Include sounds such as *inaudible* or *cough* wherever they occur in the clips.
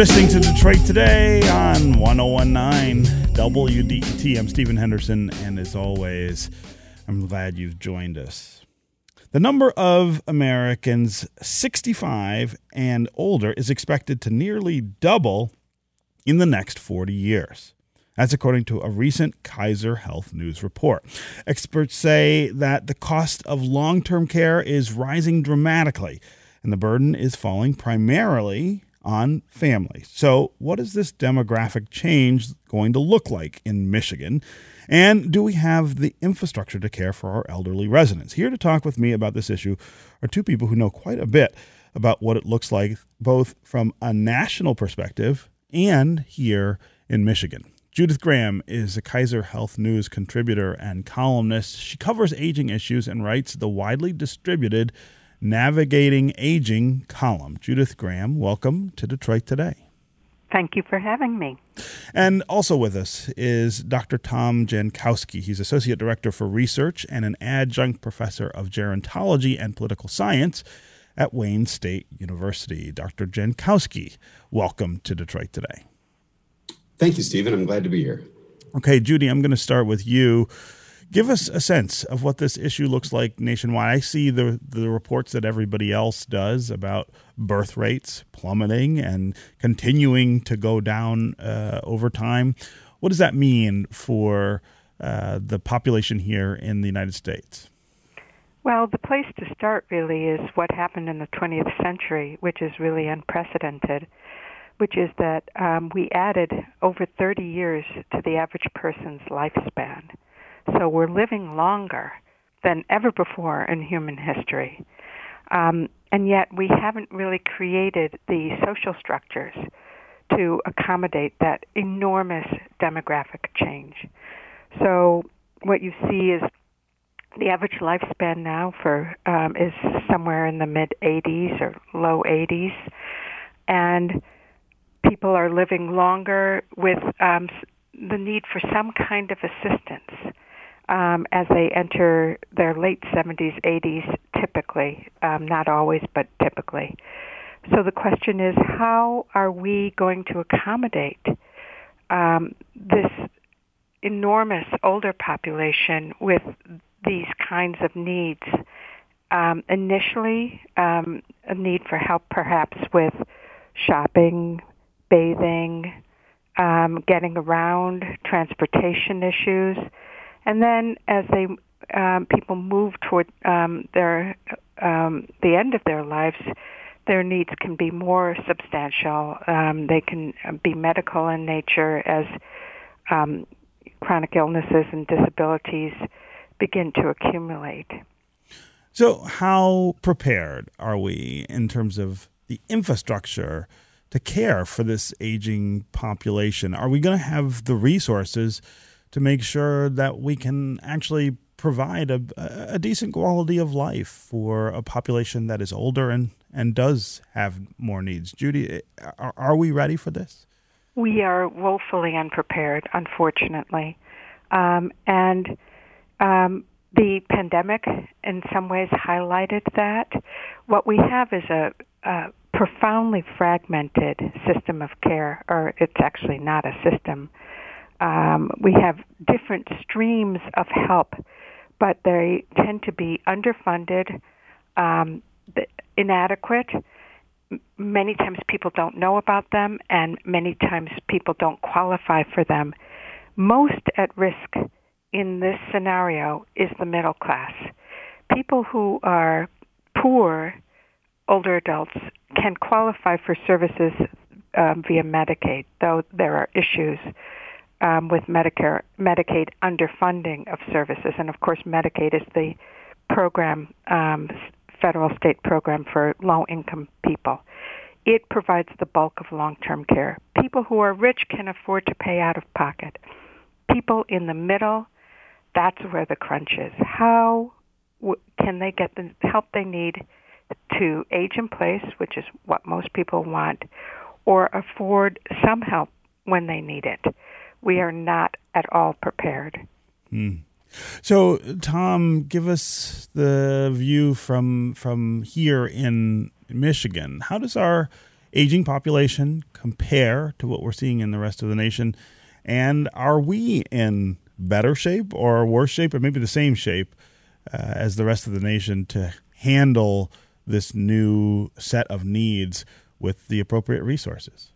listening to Detroit Today on 1019 WDET. I'm Stephen Henderson, and as always, I'm glad you've joined us. The number of Americans 65 and older is expected to nearly double in the next 40 years. That's according to a recent Kaiser Health News report. Experts say that the cost of long term care is rising dramatically, and the burden is falling primarily on family. So, what is this demographic change going to look like in Michigan? And do we have the infrastructure to care for our elderly residents? Here to talk with me about this issue are two people who know quite a bit about what it looks like, both from a national perspective and here in Michigan. Judith Graham is a Kaiser Health News contributor and columnist. She covers aging issues and writes the widely distributed Navigating Aging column. Judith Graham, welcome to Detroit Today. Thank you for having me. And also with us is Dr. Tom Jankowski. He's Associate Director for Research and an adjunct professor of gerontology and political science at Wayne State University. Dr. Jankowski, welcome to Detroit Today. Thank you, Stephen. I'm glad to be here. Okay, Judy, I'm going to start with you. Give us a sense of what this issue looks like nationwide. I see the the reports that everybody else does about birth rates plummeting and continuing to go down uh, over time. What does that mean for uh, the population here in the United States? Well, the place to start really is what happened in the 20th century, which is really unprecedented, which is that um, we added over 30 years to the average person's lifespan. So we're living longer than ever before in human history. Um, and yet we haven't really created the social structures to accommodate that enormous demographic change. So what you see is the average lifespan now for um, is somewhere in the mid 80s or low 80s, and people are living longer with um, the need for some kind of assistance um, as they enter their late 70s, 80s, typically, um, not always, but typically. So the question is, how are we going to accommodate um, this enormous older population with these kinds of needs? Um, initially, um, a need for help perhaps with shopping, bathing, um, getting around, transportation issues and then as they um, people move toward um, their um, the end of their lives, their needs can be more substantial. Um, they can be medical in nature as um, chronic illnesses and disabilities begin to accumulate. So, how prepared are we in terms of the infrastructure to care for this aging population? Are we going to have the resources? To make sure that we can actually provide a, a decent quality of life for a population that is older and, and does have more needs. Judy, are, are we ready for this? We are woefully unprepared, unfortunately. Um, and um, the pandemic, in some ways, highlighted that. What we have is a, a profoundly fragmented system of care, or it's actually not a system um, we have different streams of help, but they tend to be underfunded, um, inadequate. Many times people don't know about them, and many times people don't qualify for them. Most at risk in this scenario is the middle class. People who are poor, older adults, can qualify for services um, via Medicaid, though there are issues um, with Medicare, Medicaid underfunding of services, and of course, Medicaid is the program, um, federal state program for low income people. It provides the bulk of long term care. People who are rich can afford to pay out of pocket. People in the middle, that's where the crunch is. How w- can they get the help they need to age in place, which is what most people want, or afford some help when they need it? We are not at all prepared. Hmm. So, Tom, give us the view from from here in Michigan. How does our aging population compare to what we're seeing in the rest of the nation? And are we in better shape or worse shape, or maybe the same shape uh, as the rest of the nation to handle this new set of needs with the appropriate resources?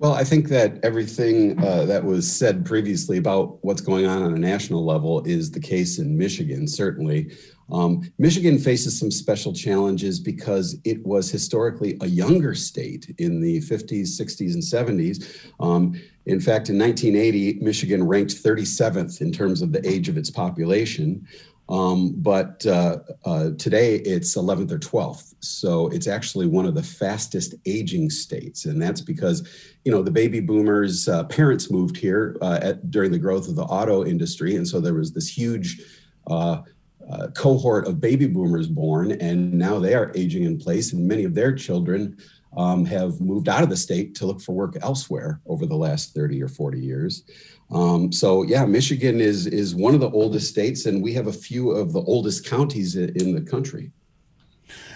Well, I think that everything uh, that was said previously about what's going on on a national level is the case in Michigan, certainly. Um, Michigan faces some special challenges because it was historically a younger state in the 50s, 60s, and 70s. Um, in fact, in 1980, Michigan ranked 37th in terms of the age of its population. Um, but uh, uh, today it's 11th or 12th. So it's actually one of the fastest aging states. And that's because, you know, the baby boomers' uh, parents moved here uh, at, during the growth of the auto industry. And so there was this huge uh, uh, cohort of baby boomers born, and now they are aging in place, and many of their children um, have moved out of the state to look for work elsewhere over the last 30 or 40 years. Um, so yeah, Michigan is is one of the oldest states, and we have a few of the oldest counties in the country.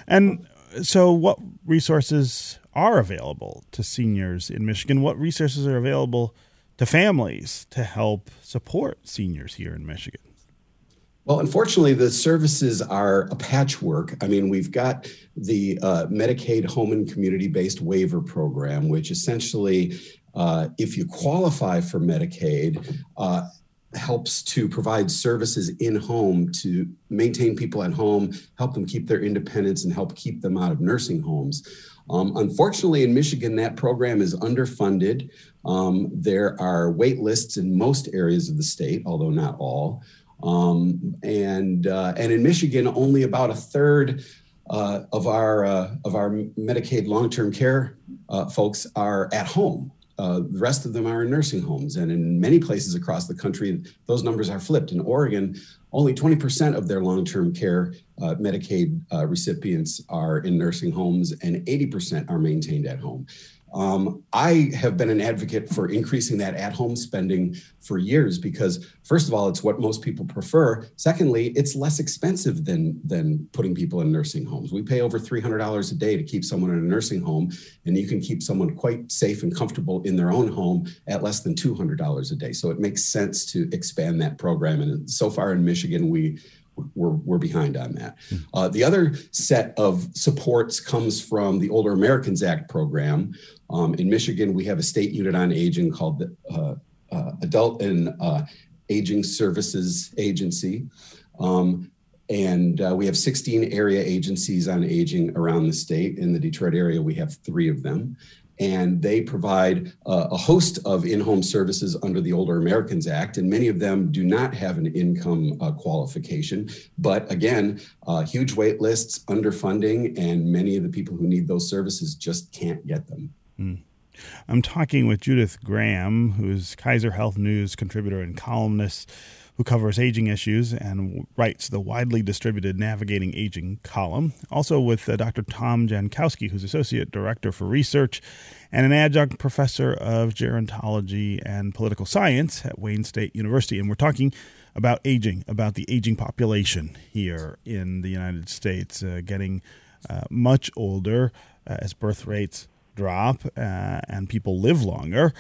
And so, what resources are available to seniors in Michigan? What resources are available to families to help support seniors here in Michigan? Well, unfortunately, the services are a patchwork. I mean, we've got the uh, Medicaid Home and Community Based Waiver Program, which essentially, uh, if you qualify for Medicaid, uh, helps to provide services in home to maintain people at home, help them keep their independence, and help keep them out of nursing homes. Um, unfortunately, in Michigan, that program is underfunded. Um, there are wait lists in most areas of the state, although not all. Um, and uh, and in Michigan, only about a third uh, of our uh, of our Medicaid long-term care uh, folks are at home. Uh, the rest of them are in nursing homes, and in many places across the country, those numbers are flipped. In Oregon, only 20% of their long-term care uh, Medicaid recipients are in nursing homes, and 80% are maintained at home. Um, I have been an advocate for increasing that at home spending for years because, first of all, it's what most people prefer. Secondly, it's less expensive than, than putting people in nursing homes. We pay over $300 a day to keep someone in a nursing home, and you can keep someone quite safe and comfortable in their own home at less than $200 a day. So it makes sense to expand that program. And so far in Michigan, we we're, we're behind on that. Hmm. Uh, the other set of supports comes from the Older Americans Act program. Um, in Michigan, we have a state unit on aging called the uh, uh, Adult and uh, Aging Services Agency. Um, and uh, we have 16 area agencies on aging around the state. In the Detroit area, we have three of them and they provide uh, a host of in-home services under the Older Americans Act, and many of them do not have an income uh, qualification. But again, uh, huge wait lists, underfunding, and many of the people who need those services just can't get them. Mm. I'm talking with Judith Graham, who's Kaiser Health News contributor and columnist who covers aging issues and writes the widely distributed Navigating Aging column. Also with uh, Dr. Tom Jankowski, who's Associate Director for Research and an adjunct professor of gerontology and political science at Wayne State University. And we're talking about aging, about the aging population here in the United States, uh, getting uh, much older uh, as birth rates drop uh, and people live longer.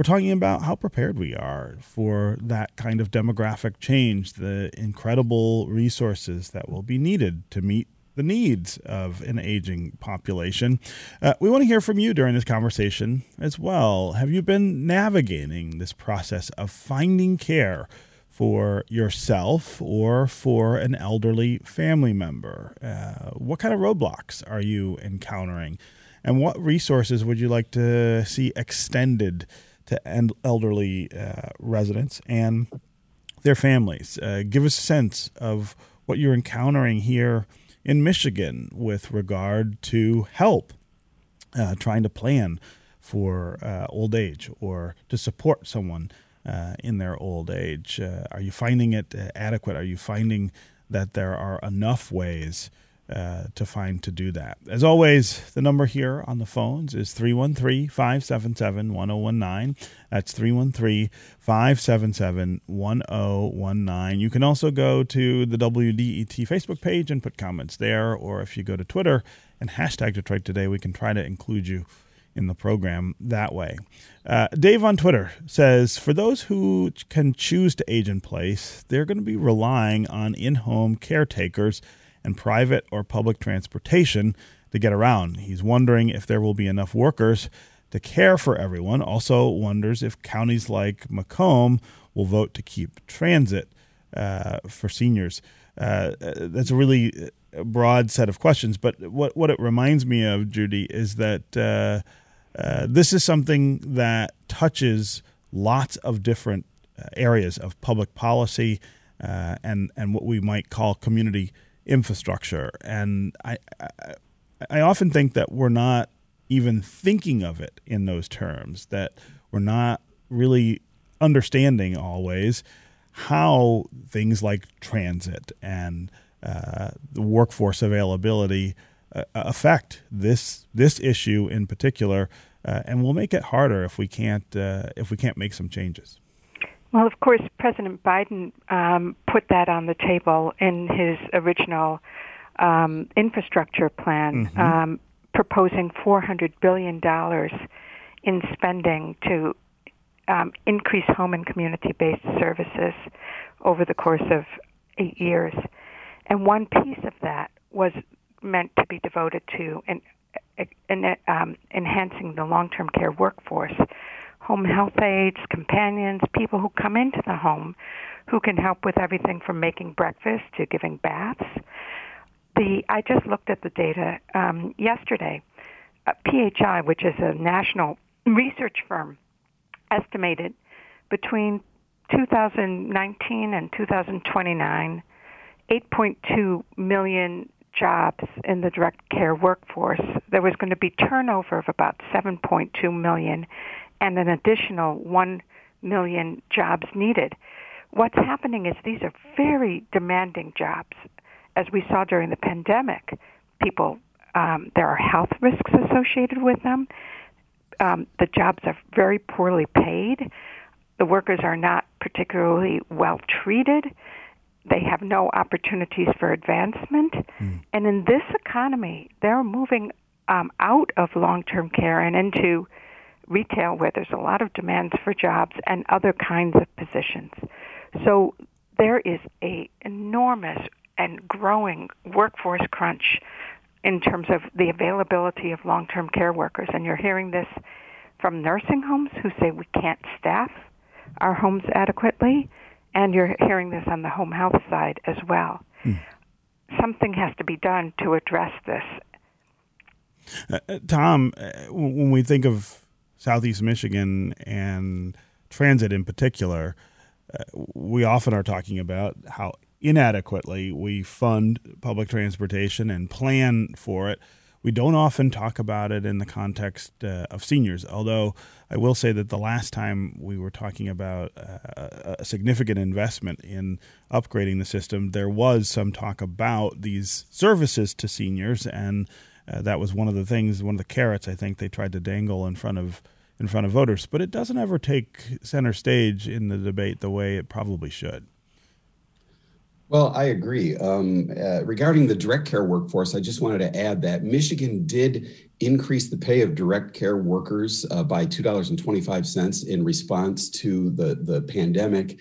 We're talking about how prepared we are for that kind of demographic change, the incredible resources that will be needed to meet the needs of an aging population. Uh, we want to hear from you during this conversation as well. Have you been navigating this process of finding care for yourself or for an elderly family member? Uh, what kind of roadblocks are you encountering? And what resources would you like to see extended? To elderly uh, residents and their families. Uh, give us a sense of what you're encountering here in Michigan with regard to help uh, trying to plan for uh, old age or to support someone uh, in their old age. Uh, are you finding it adequate? Are you finding that there are enough ways uh, to find to do that. As always, the number here on the phones is 313 577 1019. That's 313 577 1019. You can also go to the WDET Facebook page and put comments there, or if you go to Twitter and hashtag Detroit Today, we can try to include you in the program that way. Uh, Dave on Twitter says For those who can choose to age in place, they're going to be relying on in home caretakers and private or public transportation to get around. He's wondering if there will be enough workers to care for everyone. Also, wonders if counties like Macomb will vote to keep transit uh, for seniors. Uh, that's a really uh, broad set of questions, but what what it reminds me of, Judy, is that uh, uh this is something that touches lots of different uh, areas of public policy and and what we might call community infrastructure. And I, I, I often think that we're not even thinking of it in those terms. That we're not really understanding always how things like transit and uh, the workforce availability uh, affect this this issue in particular, uh, and will make it harder if we can't uh, if we can't make some changes. Well, of course, President Biden um, put that on the table in his original um, infrastructure plan, mm-hmm. um, proposing $400 billion in spending to um, increase home and community based services over the course of eight years. And one piece of that was meant to be devoted to en- en- um, enhancing the long term care workforce home health aides, companions, people who come into the home who can help with everything from making breakfast to giving baths. The I just looked at the data um, yesterday. Uh, PHI, which is a national research firm, estimated between 2019 and 2029, 8.2 million jobs in the direct care workforce. There was going to be turnover of about 7.2 million and an additional 1 million jobs needed. What's happening is these are very demanding jobs. As we saw during the pandemic, people, um, there are health risks associated with them. Um, the jobs are very poorly paid. The workers are not particularly well treated. They have no opportunities for advancement. Mm. And in this economy, they're moving um, out of long term care and into retail where there's a lot of demands for jobs and other kinds of positions. So there is a enormous and growing workforce crunch in terms of the availability of long-term care workers and you're hearing this from nursing homes who say we can't staff our homes adequately and you're hearing this on the home health side as well. Hmm. Something has to be done to address this. Uh, uh Tom, uh, when we think of Southeast Michigan and transit in particular, uh, we often are talking about how inadequately we fund public transportation and plan for it. We don't often talk about it in the context uh, of seniors, although I will say that the last time we were talking about uh, a significant investment in upgrading the system, there was some talk about these services to seniors and uh, that was one of the things, one of the carrots I think they tried to dangle in front of in front of voters. But it doesn't ever take center stage in the debate the way it probably should. Well, I agree. Um, uh, regarding the direct care workforce, I just wanted to add that Michigan did increase the pay of direct care workers uh, by $2.25 in response to the, the pandemic.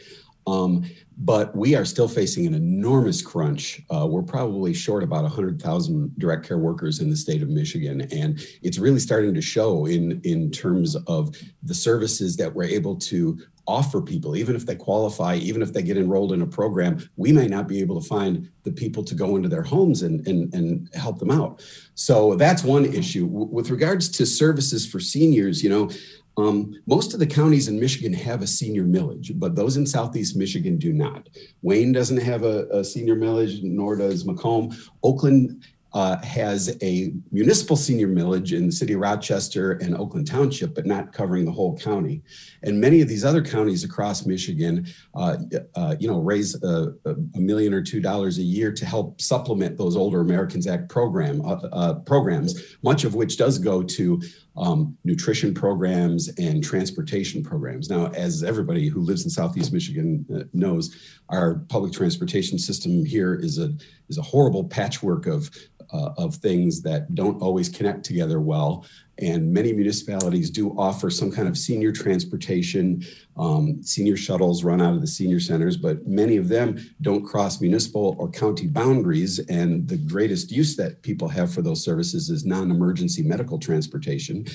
Um, but we are still facing an enormous crunch. Uh, we're probably short about 100,000 direct care workers in the state of Michigan, and it's really starting to show in in terms of the services that we're able to offer people, even if they qualify, even if they get enrolled in a program, we may not be able to find the people to go into their homes and, and, and help them out. So that's one issue. W- with regards to services for seniors, you know, um, most of the counties in Michigan have a senior millage, but those in Southeast Michigan do not. Wayne doesn't have a, a senior millage, nor does Macomb. Oakland uh, has a municipal senior millage in the city of Rochester and Oakland Township, but not covering the whole county. And many of these other counties across Michigan, uh, uh, you know, raise a, a, million or two dollars a year to help supplement those Older Americans Act program uh, uh, programs, much of which does go to um, nutrition programs and transportation programs. Now, as everybody who lives in Southeast Michigan uh, knows, our public transportation system here is a is a horrible patchwork of uh, of things that don't always connect together well. And many municipalities do offer some kind of senior transportation. Um, senior shuttles run out of the senior centers, but many of them don't cross municipal or county boundaries. And the greatest use that people have for those services is non emergency medical transportation.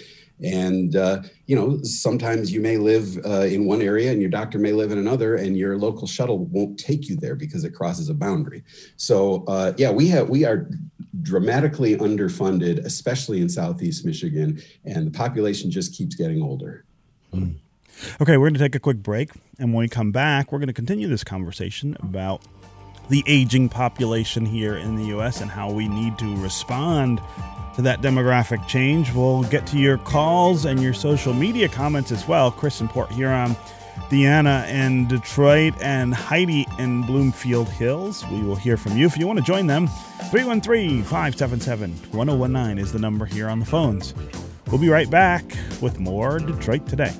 And, uh, you know, sometimes you may live uh, in one area and your doctor may live in another, and your local shuttle won't take you there because it crosses a boundary. So, uh, yeah, we have, we are dramatically underfunded, especially in Southeast Michigan, and the population just keeps getting older. Mm. Okay, we're going to take a quick break. And when we come back, we're going to continue this conversation about the aging population here in the U.S. and how we need to respond to that demographic change. We'll get to your calls and your social media comments as well. Chris and Port Huron, Deanna in Detroit, and Heidi in Bloomfield Hills. We will hear from you. If you want to join them, 313 577 1019 is the number here on the phones. We'll be right back with more Detroit Today.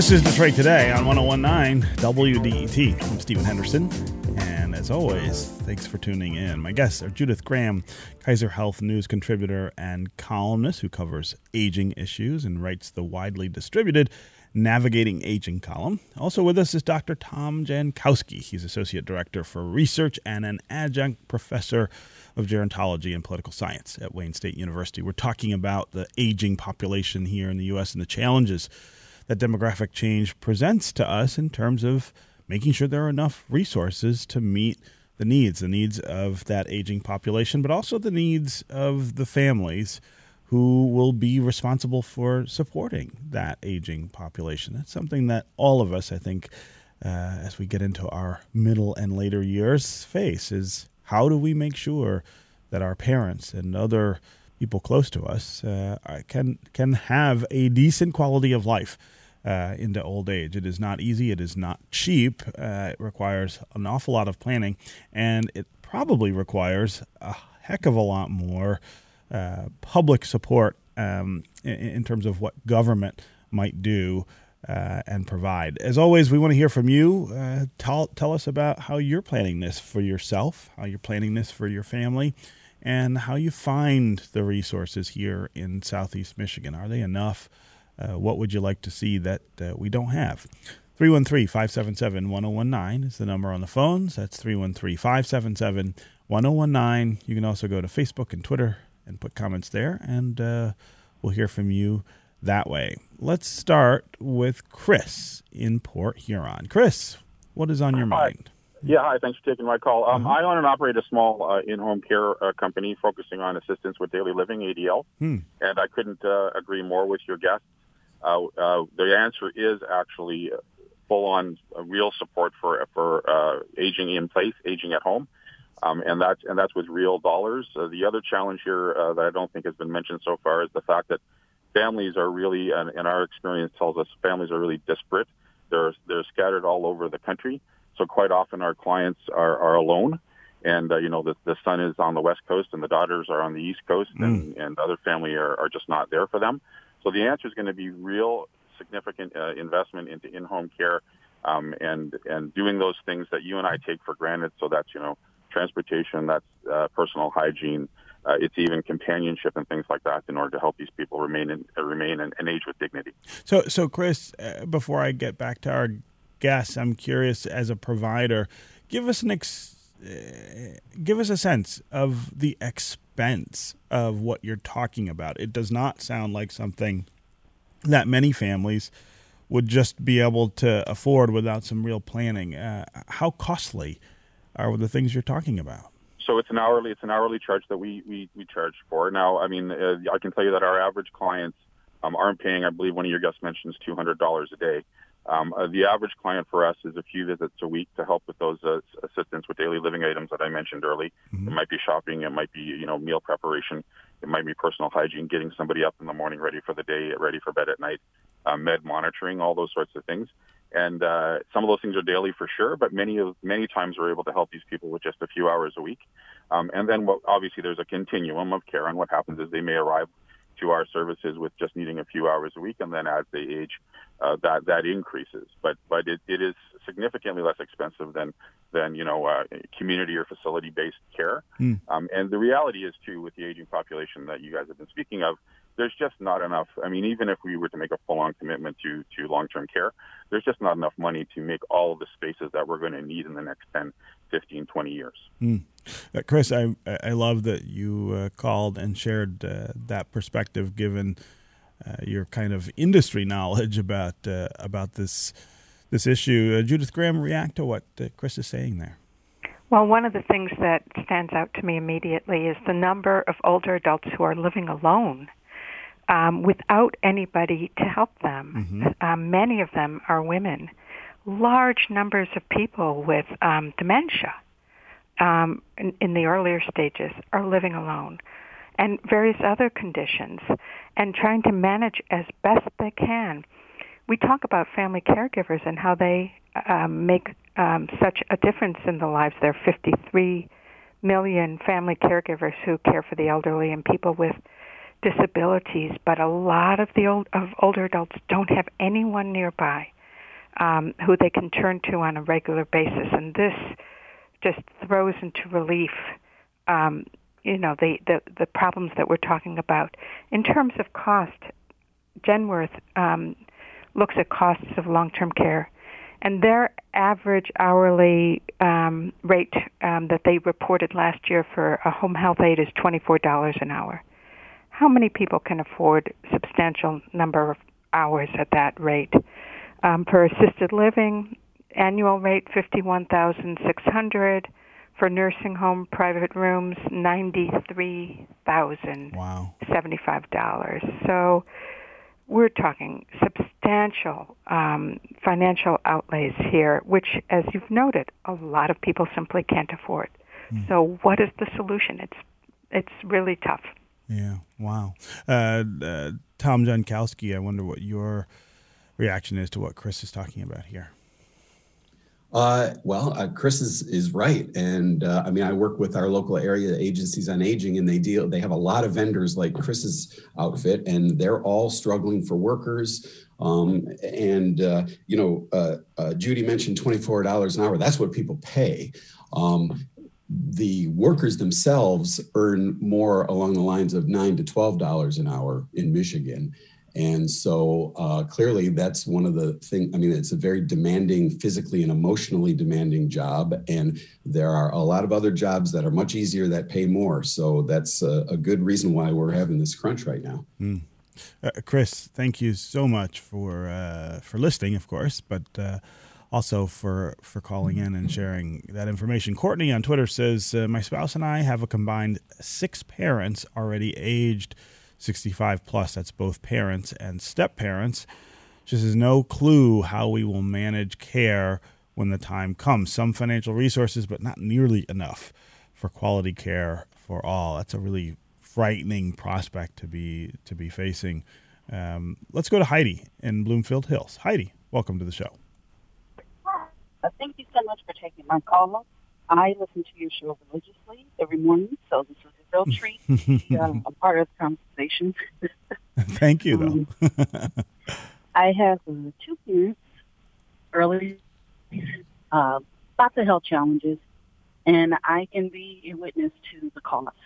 This is Detroit Today on 1019 WDET. I'm Stephen Henderson. And as always, thanks for tuning in. My guests are Judith Graham, Kaiser Health News contributor and columnist who covers aging issues and writes the widely distributed Navigating Aging column. Also with us is Dr. Tom Jankowski. He's Associate Director for Research and an adjunct professor of gerontology and political science at Wayne State University. We're talking about the aging population here in the U.S. and the challenges that demographic change presents to us in terms of making sure there are enough resources to meet the needs, the needs of that aging population, but also the needs of the families who will be responsible for supporting that aging population. That's something that all of us, I think, uh, as we get into our middle and later years, face is how do we make sure that our parents and other people close to us uh, can can have a decent quality of life uh, into old age. It is not easy. It is not cheap. Uh, it requires an awful lot of planning, and it probably requires a heck of a lot more uh, public support um, in, in, terms of what government might do. Uh, and provide. As always, we want to hear from you. Uh, tell, tell us about how you're planning this for yourself, how you're planning this for your family, and how you find the resources here in Southeast Michigan. Are they enough? Uh, what would you like to see that uh, we don't have? 313 577 1019 is the number on the phones. That's 313 577 1019. You can also go to Facebook and Twitter and put comments there, and uh, we'll hear from you that way. Let's start with Chris in Port Huron. Chris, what is on your mind? Yeah, hi. Thanks for taking my call. Um, uh-huh. I own and operate a small uh, in-home care uh, company focusing on assistance with daily living (ADL), hmm. and I couldn't uh, agree more with your guest. Uh, uh, the answer is actually full-on uh, real support for for uh, aging in place, aging at home, um, and that's and that's with real dollars. Uh, the other challenge here uh, that I don't think has been mentioned so far is the fact that families are really, and, and our experience tells us, families are really disparate. They're they're scattered all over the country. So quite often our clients are, are alone, and uh, you know the the son is on the west coast and the daughters are on the east coast, mm. and and other family are, are just not there for them. So the answer is going to be real significant uh, investment into in-home care um, and and doing those things that you and I take for granted. So that's you know transportation, that's uh, personal hygiene, uh, it's even companionship and things like that in order to help these people remain in, uh, remain and, age with dignity. So so Chris, uh, before I get back to our guests, I'm curious as a provider, give us an ex- uh, give us a sense of the of what you're talking about. It does not sound like something that many families would just be able to afford without some real planning. Uh, how costly are the things you're talking about? So it's an hourly it's an hourly charge that we we, we charge for. Now, I mean, uh, I can tell you that our average clients um, aren't paying. I believe one of your guests mentions two hundred dollars a day. Um, uh, the average client for us is a few visits a week to help with those uh, assistance with daily living items that I mentioned early. Mm-hmm. It might be shopping, it might be you know meal preparation, it might be personal hygiene, getting somebody up in the morning ready for the day, ready for bed at night, uh, med monitoring, all those sorts of things. And uh, some of those things are daily for sure, but many of many times we're able to help these people with just a few hours a week. Um, and then what, obviously there's a continuum of care, and what happens is they may arrive to our services with just needing a few hours a week, and then as they age, uh, that that increases. But but it, it is significantly less expensive than than you know uh, community or facility based care. Mm. Um, and the reality is too, with the aging population that you guys have been speaking of, there's just not enough. I mean, even if we were to make a full on commitment to to long term care, there's just not enough money to make all of the spaces that we're going to need in the next 10, 15, 20 years. Mm. Uh, Chris, I I love that you uh, called and shared uh, that perspective, given uh, your kind of industry knowledge about uh, about this this issue. Uh, Judith Graham, react to what Chris is saying there. Well, one of the things that stands out to me immediately is the number of older adults who are living alone um, without anybody to help them. Mm-hmm. Um, many of them are women. Large numbers of people with um, dementia um, in, in the earlier stages are living alone, and various other conditions, and trying to manage as best they can. We talk about family caregivers and how they um, make um, such a difference in the lives. There are 53 million family caregivers who care for the elderly and people with disabilities, but a lot of the old, of older adults don't have anyone nearby um, who they can turn to on a regular basis, and this just throws into relief, um, you know, the, the the problems that we're talking about in terms of cost. Genworth um, looks at costs of long-term care, and their average hourly um, rate um, that they reported last year for a home health aide is twenty-four dollars an hour how many people can afford substantial number of hours at that rate? Um, for assisted living, annual rate fifty one thousand six hundred. For nursing home private rooms, ninety three thousand wow. seventy five dollars. So we're talking substantial um, financial outlays here, which, as you've noted, a lot of people simply can't afford. Mm. So, what is the solution? It's it's really tough. Yeah. Wow. Uh, uh, Tom Jankowski, I wonder what your reaction is to what Chris is talking about here. Uh, well, uh, Chris is is right, and uh, I mean, I work with our local area agencies on aging, and they deal. They have a lot of vendors like Chris's outfit, and they're all struggling for workers. Um, and uh, you know, uh, uh, Judy mentioned twenty four dollars an hour. That's what people pay. Um, the workers themselves earn more along the lines of nine to twelve dollars an hour in Michigan, and so uh, clearly that's one of the things. I mean, it's a very demanding, physically and emotionally demanding job, and there are a lot of other jobs that are much easier that pay more. So that's a, a good reason why we're having this crunch right now. Mm. Uh, Chris, thank you so much for uh, for listening, of course, but uh, also for for calling in and sharing that information. Courtney on Twitter says, uh, "My spouse and I have a combined six parents already aged 65 plus. That's both parents and step parents. She says no clue how we will manage care when the time comes. Some financial resources, but not nearly enough for quality care for all. That's a really frightening prospect to be to be facing." Um, let's go to Heidi in Bloomfield Hills. Heidi, welcome to the show. Uh, thank you so much for taking my call. I listen to your show religiously every morning, so this is a real *laughs* treat to be um, a part of the conversation. *laughs* Thank you, though. um, I have uh, two parents, early, uh, lots of health challenges, and I can be a witness to the cost.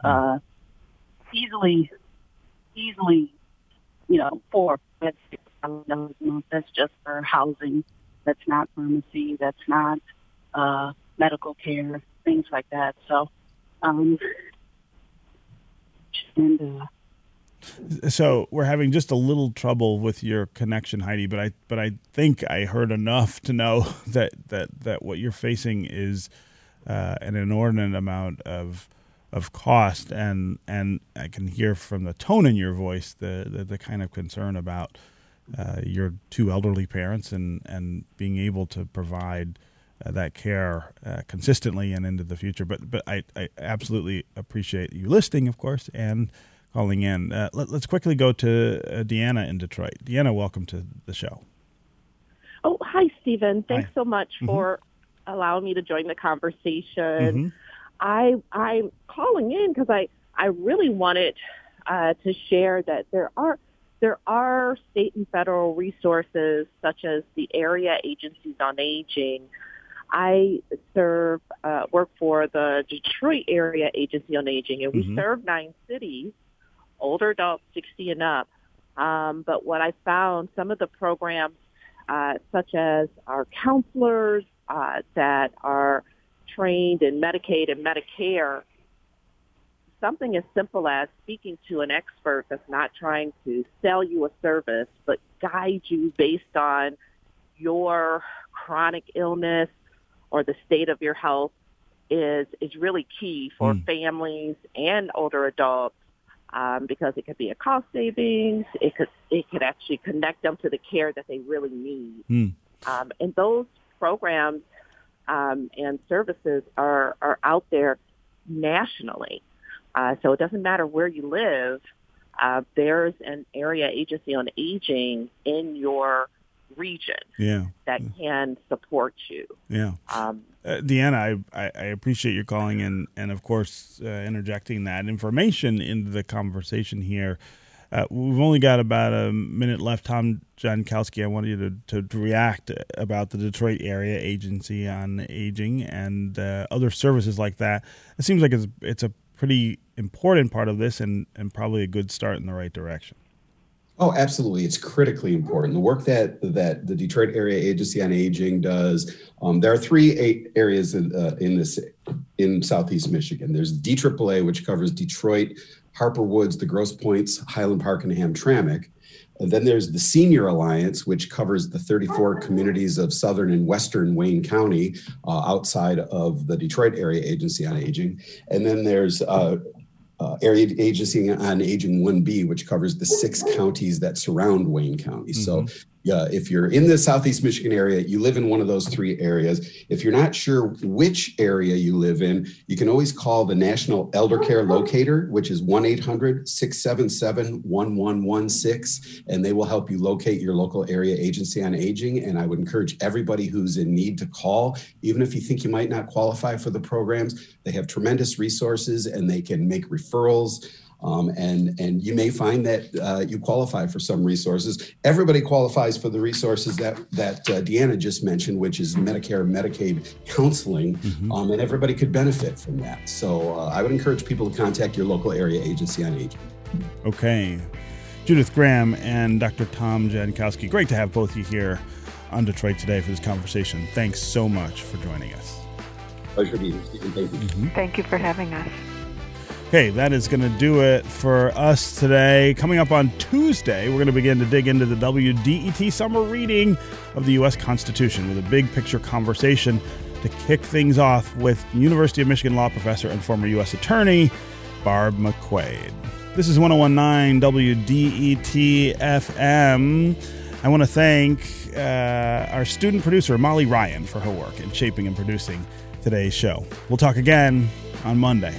Hmm. Uh, easily, easily, you know, four, that's That's just for housing that's not pharmacy, that's not uh, medical care, things like that. So, um, and uh, So we're having just a little trouble with your connection, Heidi. But I but I think I heard enough to know *laughs* that that that what you're facing is uh, an inordinate amount of of cost, and and I can hear from the tone in your voice the the, the kind of concern about uh, your two elderly parents and and being able to provide uh, that care uh, consistently and into the future. But but I, I absolutely appreciate you listening, of course, and calling in. Uh, let, us quickly go to uh, Deanna in Detroit. Deanna, welcome to the show. Oh, hi, Stephen. Thanks hi. so much mm-hmm. for allowing me to join the conversation. Mm-hmm. I I'm calling in because I I really wanted uh, to share that there are there are state and federal resources such as the area agencies on aging I serve, uh, work for the Detroit Area Agency on Aging, and we mm-hmm. serve nine cities, older adults 60 and up. Um, but what I found, some of the programs, uh, such as our counselors uh, that are trained in Medicaid and Medicare, something as simple as speaking to an expert that's not trying to sell you a service, but guide you based on your chronic illness, or the state of your health is is really key for mm. families and older adults um, because it could be a cost savings. It could it could actually connect them to the care that they really need. Mm. Um, and those programs um, and services are are out there nationally. Uh, so it doesn't matter where you live. Uh, there's an area agency on aging in your region yeah. that can support you. Yeah. Um, uh, Deanna, I, I, appreciate your calling and, and of course, uh, interjecting that information into the conversation here. Uh, we've only got about a minute left. Tom Jankowski, I wanted you to, to, react about the Detroit Area Agency on Aging and uh, other services like that. It seems like it's, it's a pretty important part of this and, and probably a good start in the right direction. Oh, absolutely! It's critically important. The work that that the Detroit Area Agency on Aging does. Um, there are three areas in, uh, in this in Southeast Michigan. There's DAAA, which covers Detroit, Harper Woods, the Grosse Pointes, Highland Park, and Hamtramck. And then there's the Senior Alliance, which covers the 34 communities of southern and western Wayne County uh, outside of the Detroit Area Agency on Aging. And then there's uh, uh, Area Agency on Aging 1B, which covers the six counties that surround Wayne County. Mm-hmm. So yeah, if you're in the Southeast Michigan area, you live in one of those three areas. If you're not sure which area you live in, you can always call the National Elder Care Locator, which is 1 800 677 1116, and they will help you locate your local area agency on aging. And I would encourage everybody who's in need to call, even if you think you might not qualify for the programs. They have tremendous resources and they can make referrals. Um, and and you may find that uh, you qualify for some resources. Everybody qualifies for the resources that that uh, Deanna just mentioned, which is Medicare Medicaid counseling, mm-hmm. um, and everybody could benefit from that. So uh, I would encourage people to contact your local area agency on aging. Okay, Judith Graham and Dr. Tom Jankowski. Great to have both of you here on Detroit today for this conversation. Thanks so much for joining us. Pleasure being here, Stephen. Thank you. Mm-hmm. Thank you for having us. Okay, that is going to do it for us today. Coming up on Tuesday, we're going to begin to dig into the WDET summer reading of the U.S. Constitution with a big picture conversation to kick things off with University of Michigan law professor and former U.S. Attorney Barb McQuade. This is 1019 WDET FM. I want to thank uh, our student producer, Molly Ryan, for her work in shaping and producing today's show. We'll talk again on Monday.